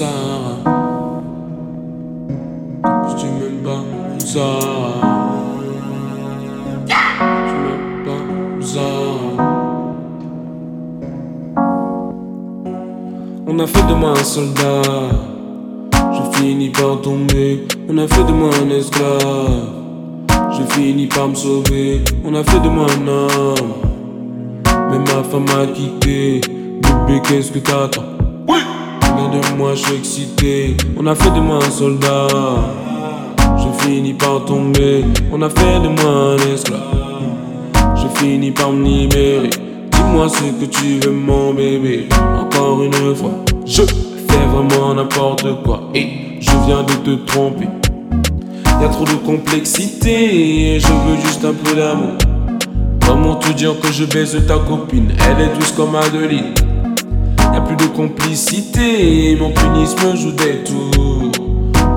Tu m'aimes pas, Sarah. Tu m'aimes pas, Sarah. On a fait de moi un soldat. Je finis par tomber. On a fait de moi un esclave. Je finis par me sauver. On a fait de moi un homme. Mais ma femme m'a quitté. Bébé, qu'est-ce que t'attends? Regarde-moi, je suis excité. On a fait de moi un soldat. Je finis par tomber. On a fait de moi un esclave. Je finis par me libérer. Dis-moi ce que tu veux, mon bébé. Encore une fois, je fais vraiment n'importe quoi. Et je viens de te tromper. Y'a trop de complexité. Je veux juste un peu d'amour. Comment te dire que je baise ta copine? Elle est douce comme Adeline. Y'a plus de complicité. Mon pénis me joue des tours.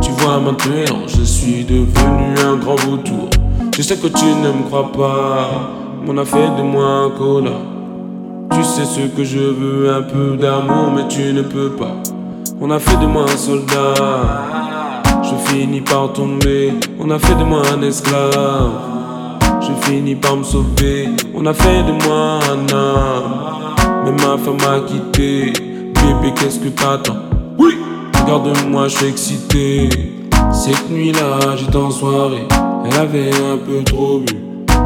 Tu vois maintenant, je suis devenu un grand vautour. Je sais que tu ne me crois pas. On a fait de moi un connard. Tu sais ce que je veux, un peu d'amour, mais tu ne peux pas. On a fait de moi un soldat. Je finis par tomber. On a fait de moi un esclave. Je finis par me sauver. On a fait de moi un homme. Ma femme m'a quitté. Bébé, qu'est-ce que t'attends? Oui! Regarde-moi, je suis excité. Cette nuit-là, j'étais en soirée. Elle avait un peu trop bu.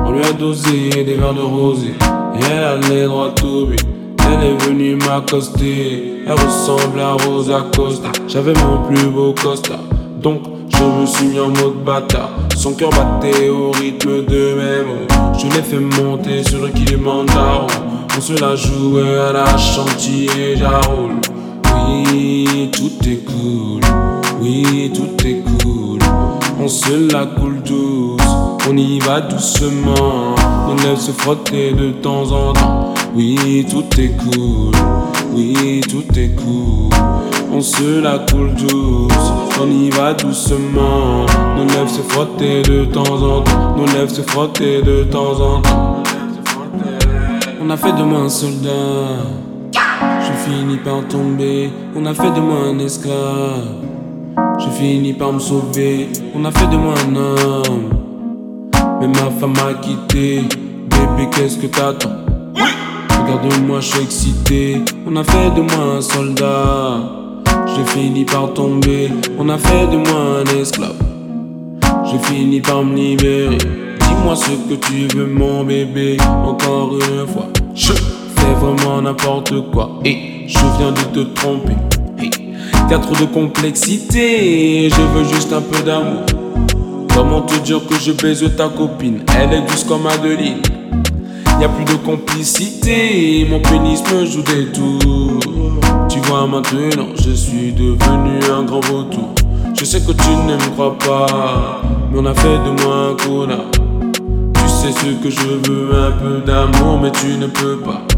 On lui a dosé des verres de rosé. Et elle allait droit au but. Elle est venue m'accoster. Elle ressemble à Rosa Costa. J'avais mon plus beau costard. Donc, je me suis mis en mode bâtard. Son cœur battait au rythme de mes mots. Je l'ai fait monter sur le Kilimanjaro. On se la jouait à la chantier, j'arroule. Oui, tout est cool. Oui, tout est cool. On se la coule douce. On y va doucement. Nos lèvres se frotter de temps en temps. Oui, tout est cool. Oui, tout est cool. On se la coule douce. On y va doucement. Nos lèvres se frotter de temps en temps. Nos lèvres se frotter de temps en temps. On a fait de moi un soldat. Je finis par tomber. On a fait de moi un esclave. Je finis par me sauver. On a fait de moi un homme. Mais ma femme m'a quitté. Bébé, qu'est-ce que t'attends? Regarde-moi, je suis excité. On a fait de moi un soldat. J'ai fini par tomber. On a fait de moi un esclave. J'ai fini par me libérer. Dis-moi ce que tu veux, mon bébé. Encore une fois, je fais vraiment n'importe quoi. Et je viens de te tromper. Y'a trop de complexité. Je veux juste un peu d'amour. Comment te dire que je baise ta copine? Elle est douce comme Adeline. Y'a plus de complicité. Mon pénis me joue des tours. Tu vois maintenant, je suis devenu un grand vautour. Je sais que tu ne me crois pas, mais on a fait de moi un connard. Sais ce que je veux, un peu d'amour, mais tu ne peux pas.